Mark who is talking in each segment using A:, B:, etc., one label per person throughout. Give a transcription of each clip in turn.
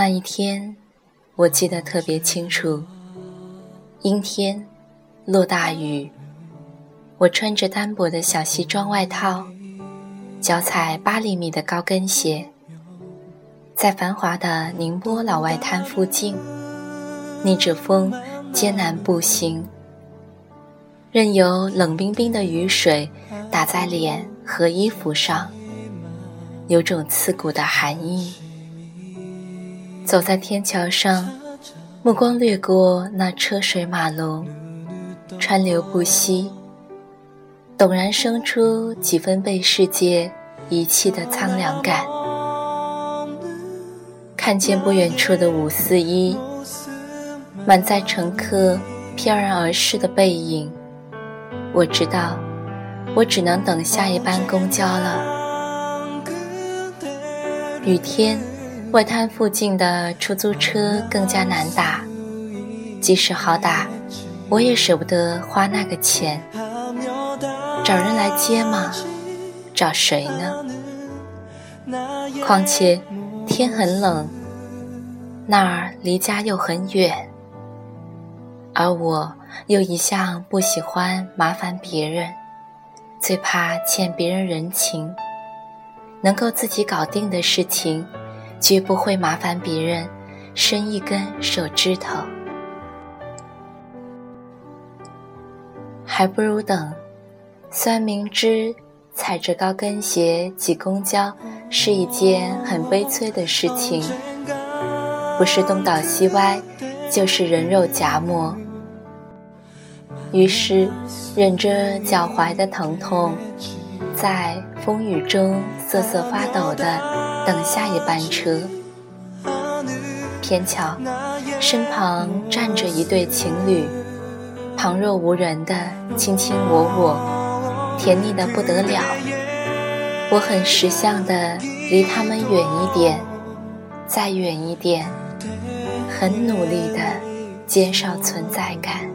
A: 那一天，我记得特别清楚。阴天，落大雨。我穿着单薄的小西装外套，脚踩八厘米的高跟鞋，在繁华的宁波老外滩附近，逆着风艰难步行，任由冷冰冰的雨水打在脸和衣服上，有种刺骨的寒意。走在天桥上，目光掠过那车水马龙，川流不息，陡然生出几分被世界遗弃的苍凉感。看见不远处的五四一，满载乘客飘然而逝的背影，我知道，我只能等下一班公交了。雨天。外滩附近的出租车更加难打，即使好打，我也舍不得花那个钱。找人来接吗？找谁呢？况且天很冷，那儿离家又很远，而我又一向不喜欢麻烦别人，最怕欠别人人情。能够自己搞定的事情。绝不会麻烦别人伸一根手指头，还不如等。虽然明知踩着高跟鞋挤公交是一件很悲催的事情，不是东倒西歪，就是人肉夹馍。于是，忍着脚踝的疼痛，在风雨中瑟瑟发抖的。等下一班车，偏巧身旁站着一对情侣，旁若无人的卿卿我我，甜蜜的不得了。我很识相的离他们远一点，再远一点，很努力的减少存在感。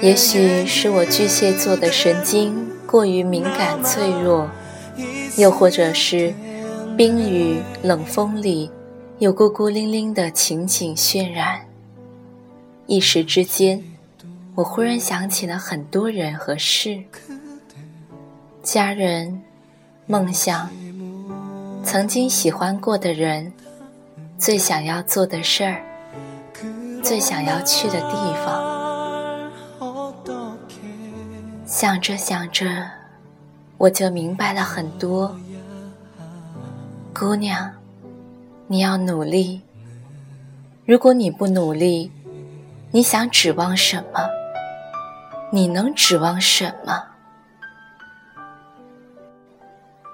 A: 也许是我巨蟹座的神经过于敏感脆弱。又或者是冰雨冷风里有孤孤零零的情景渲染，一时之间，我忽然想起了很多人和事，家人、梦想、曾经喜欢过的人、最想要做的事儿、最想要去的地方，想着想着。我就明白了很多，姑娘，你要努力。如果你不努力，你想指望什么？你能指望什么？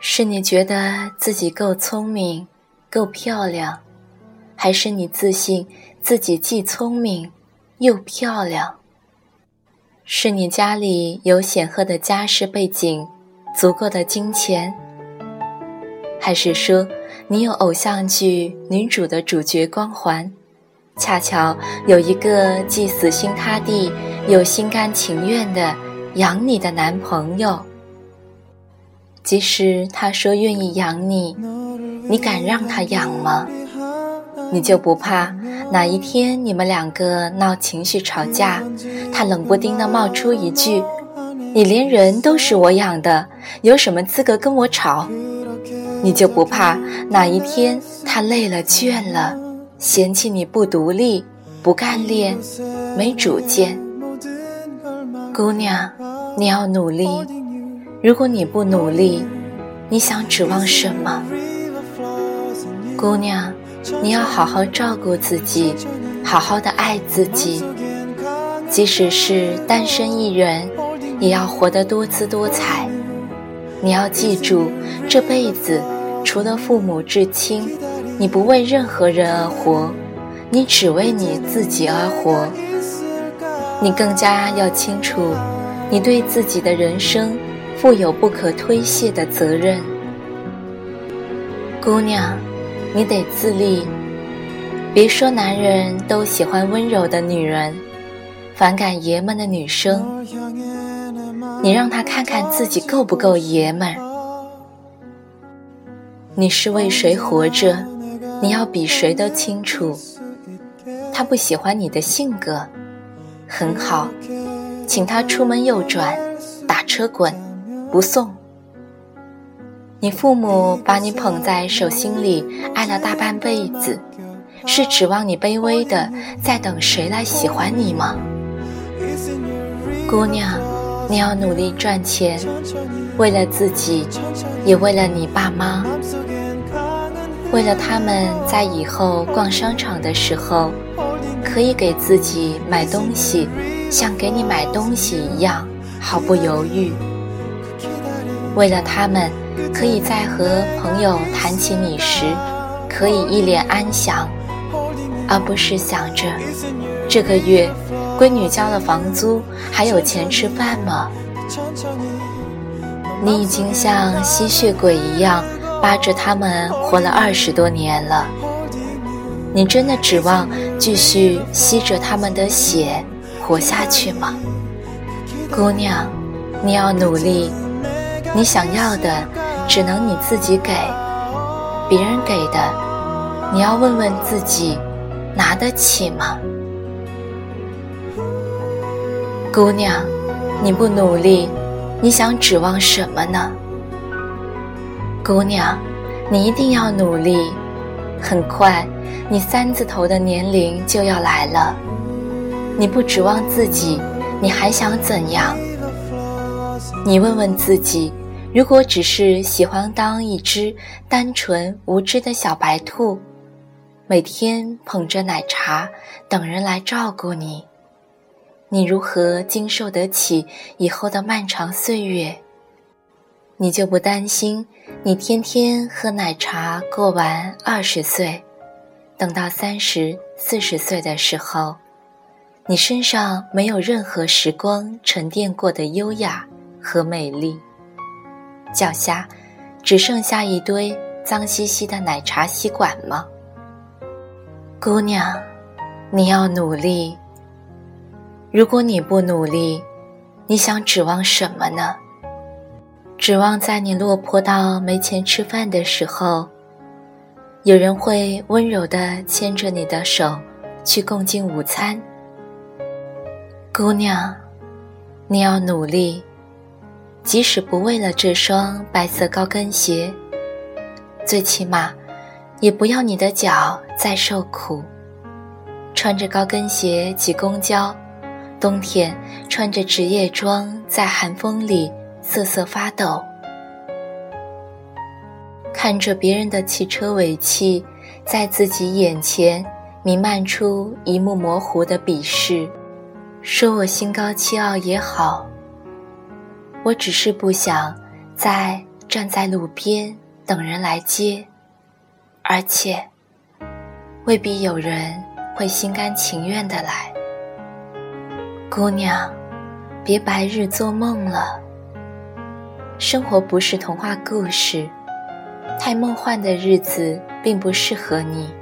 A: 是你觉得自己够聪明、够漂亮，还是你自信自己既聪明又漂亮？是你家里有显赫的家世背景？足够的金钱，还是说你有偶像剧女主的主角光环？恰巧有一个既死心塌地又心甘情愿的养你的男朋友。即使他说愿意养你，你敢让他养吗？你就不怕哪一天你们两个闹情绪吵架，他冷不丁的冒出一句？你连人都是我养的，有什么资格跟我吵？你就不怕哪一天他累了倦了，嫌弃你不独立、不干练、没主见？姑娘，你要努力。如果你不努力，你想指望什么？姑娘，你要好好照顾自己，好好的爱自己，即使是单身一人。也要活得多姿多彩。你要记住，这辈子除了父母至亲，你不为任何人而活，你只为你自己而活。你更加要清楚，你对自己的人生负有不可推卸的责任。姑娘，你得自立。别说男人都喜欢温柔的女人，反感爷们的女生。你让他看看自己够不够爷们儿？你是为谁活着？你要比谁都清楚，他不喜欢你的性格，很好，请他出门右转，打车滚，不送。你父母把你捧在手心里，爱了大半辈子，是指望你卑微的在等谁来喜欢你吗？姑娘，你要努力赚钱，为了自己，也为了你爸妈。为了他们在以后逛商场的时候，可以给自己买东西，像给你买东西一样毫不犹豫。为了他们，可以在和朋友谈起你时，可以一脸安详，而不是想着这个月闺女交了房租，还有钱吃饭吗？你已经像吸血鬼一样。扒着他们活了二十多年了，你真的指望继续吸着他们的血活下去吗？姑娘，你要努力，你想要的只能你自己给，别人给的，你要问问自己，拿得起吗？姑娘，你不努力，你想指望什么呢？姑娘，你一定要努力。很快，你三字头的年龄就要来了。你不指望自己，你还想怎样？你问问自己，如果只是喜欢当一只单纯无知的小白兔，每天捧着奶茶等人来照顾你，你如何经受得起以后的漫长岁月？你就不担心？你天天喝奶茶过完二十岁，等到三十四十岁的时候，你身上没有任何时光沉淀过的优雅和美丽，脚下只剩下一堆脏兮兮的奶茶吸管吗？姑娘，你要努力。如果你不努力，你想指望什么呢？指望在你落魄到没钱吃饭的时候，有人会温柔地牵着你的手去共进午餐。姑娘，你要努力，即使不为了这双白色高跟鞋，最起码也不要你的脚再受苦。穿着高跟鞋挤公交，冬天穿着职业装在寒风里。瑟瑟发抖，看着别人的汽车尾气在自己眼前弥漫出一幕模糊的鄙视，说我心高气傲也好，我只是不想再站在路边等人来接，而且未必有人会心甘情愿的来。姑娘，别白日做梦了。生活不是童话故事，太梦幻的日子并不适合你。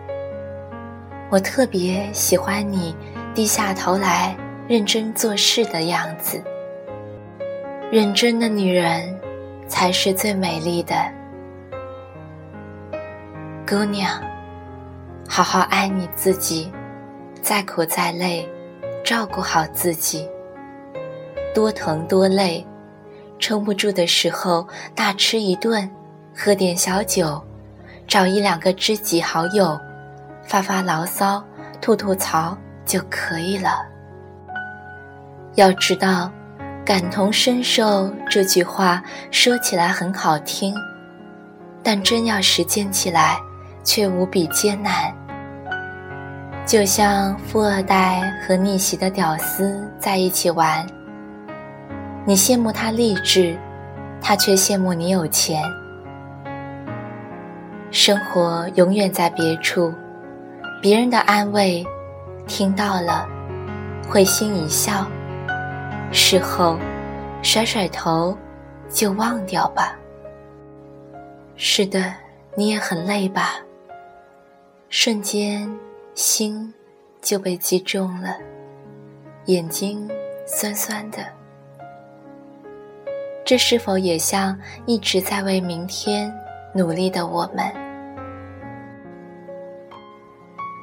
A: 我特别喜欢你低下头来认真做事的样子。认真的女人才是最美丽的。姑娘，好好爱你自己，再苦再累，照顾好自己，多疼多累。撑不住的时候，大吃一顿，喝点小酒，找一两个知己好友，发发牢骚，吐吐槽就可以了。要知道，感同身受这句话说起来很好听，但真要实践起来，却无比艰难。就像富二代和逆袭的屌丝在一起玩。你羡慕他励志，他却羡慕你有钱。生活永远在别处，别人的安慰，听到了，会心一笑，事后甩甩头，就忘掉吧。是的，你也很累吧？瞬间，心就被击中了，眼睛酸酸的。这是否也像一直在为明天努力的我们？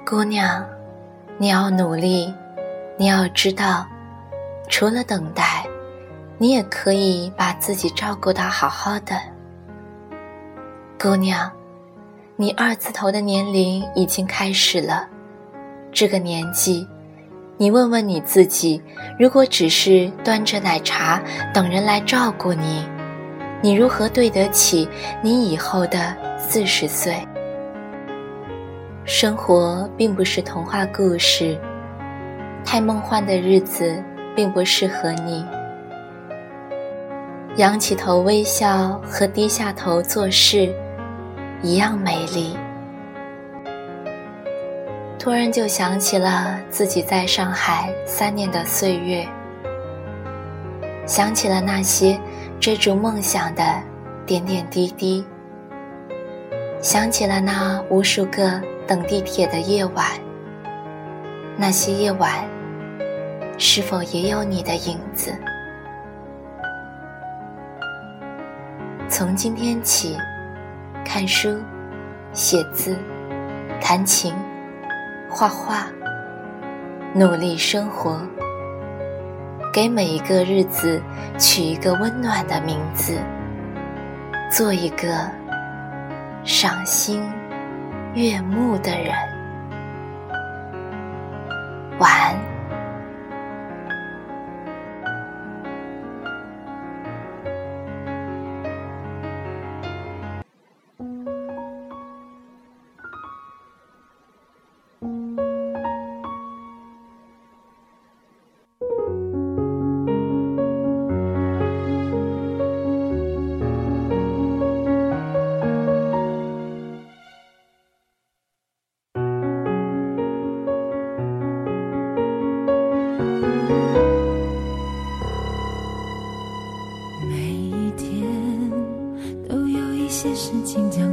A: 姑娘，你要努力，你要知道，除了等待，你也可以把自己照顾得好好的。姑娘，你二字头的年龄已经开始了，这个年纪，你问问你自己，如果只是端着奶茶等人来照顾你，你如何对得起你以后的四十岁？生活并不是童话故事，太梦幻的日子并不适合你。仰起头微笑和低下头做事一样美丽。突然就想起了自己在上海三年的岁月，想起了那些追逐梦想的点点滴滴，想起了那无数个。等地铁的夜晚，那些夜晚，是否也有你的影子？从今天起，看书、写字、弹琴、画画，努力生活，给每一个日子取一个温暖的名字，做一个赏心。悦目的人，
B: 些事情讲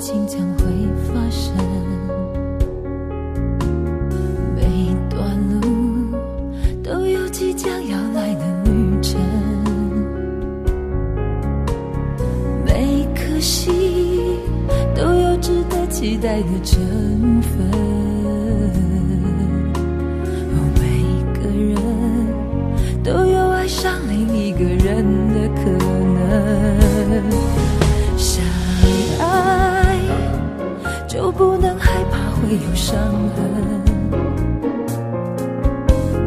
B: 期不能害怕会有伤痕，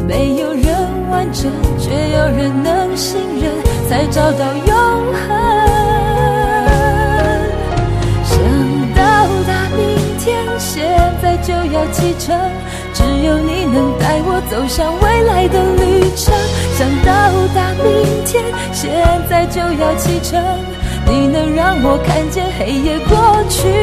B: 没有人完整，却有人能信任，才找到永恒。想到达明天，现在就要启程，只有你能带我走向未来的旅程。想到达明天，现在就要启程，你能让我看见黑夜过去。